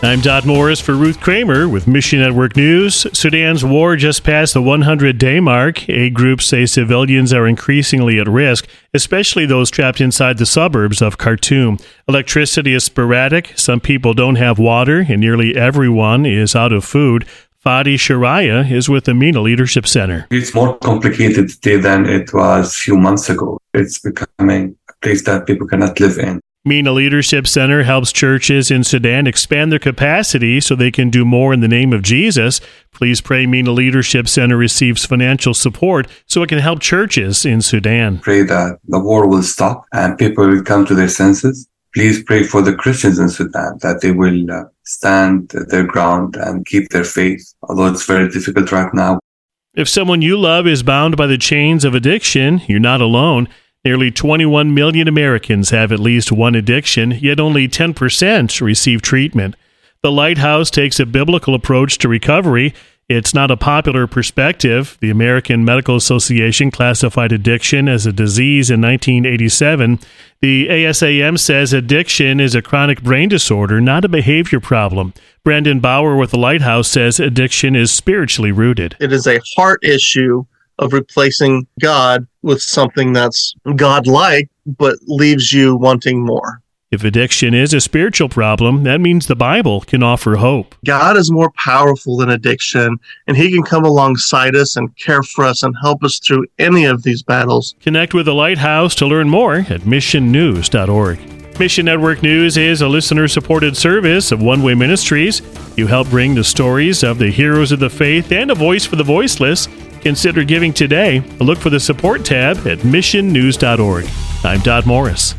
I'm Dot Morris for Ruth Kramer with Mission Network News. Sudan's war just passed the 100 day mark. Aid groups say civilians are increasingly at risk, especially those trapped inside the suburbs of Khartoum. Electricity is sporadic, some people don't have water, and nearly everyone is out of food. Fadi Sharaya is with the MENA Leadership Center. It's more complicated today than it was a few months ago. It's becoming a place that people cannot live in. MENA Leadership Center helps churches in Sudan expand their capacity so they can do more in the name of Jesus. Please pray MENA Leadership Center receives financial support so it can help churches in Sudan. Pray that the war will stop and people will come to their senses. Please pray for the Christians in Sudan that they will uh, stand their ground and keep their faith, although it's very difficult right now. If someone you love is bound by the chains of addiction, you're not alone. Nearly 21 million Americans have at least one addiction, yet only 10% receive treatment. The Lighthouse takes a biblical approach to recovery. It's not a popular perspective. The American Medical Association classified addiction as a disease in 1987. The ASAM says addiction is a chronic brain disorder, not a behavior problem. Brandon Bauer with the Lighthouse says addiction is spiritually rooted. It is a heart issue of replacing God with something that's God-like, but leaves you wanting more. If addiction is a spiritual problem, that means the Bible can offer hope. God is more powerful than addiction, and He can come alongside us and care for us and help us through any of these battles. Connect with the Lighthouse to learn more at missionnews.org. Mission Network News is a listener supported service of One Way Ministries. You help bring the stories of the heroes of the faith and a voice for the voiceless Consider giving today. Look for the support tab at missionnews.org. I'm Dot Morris.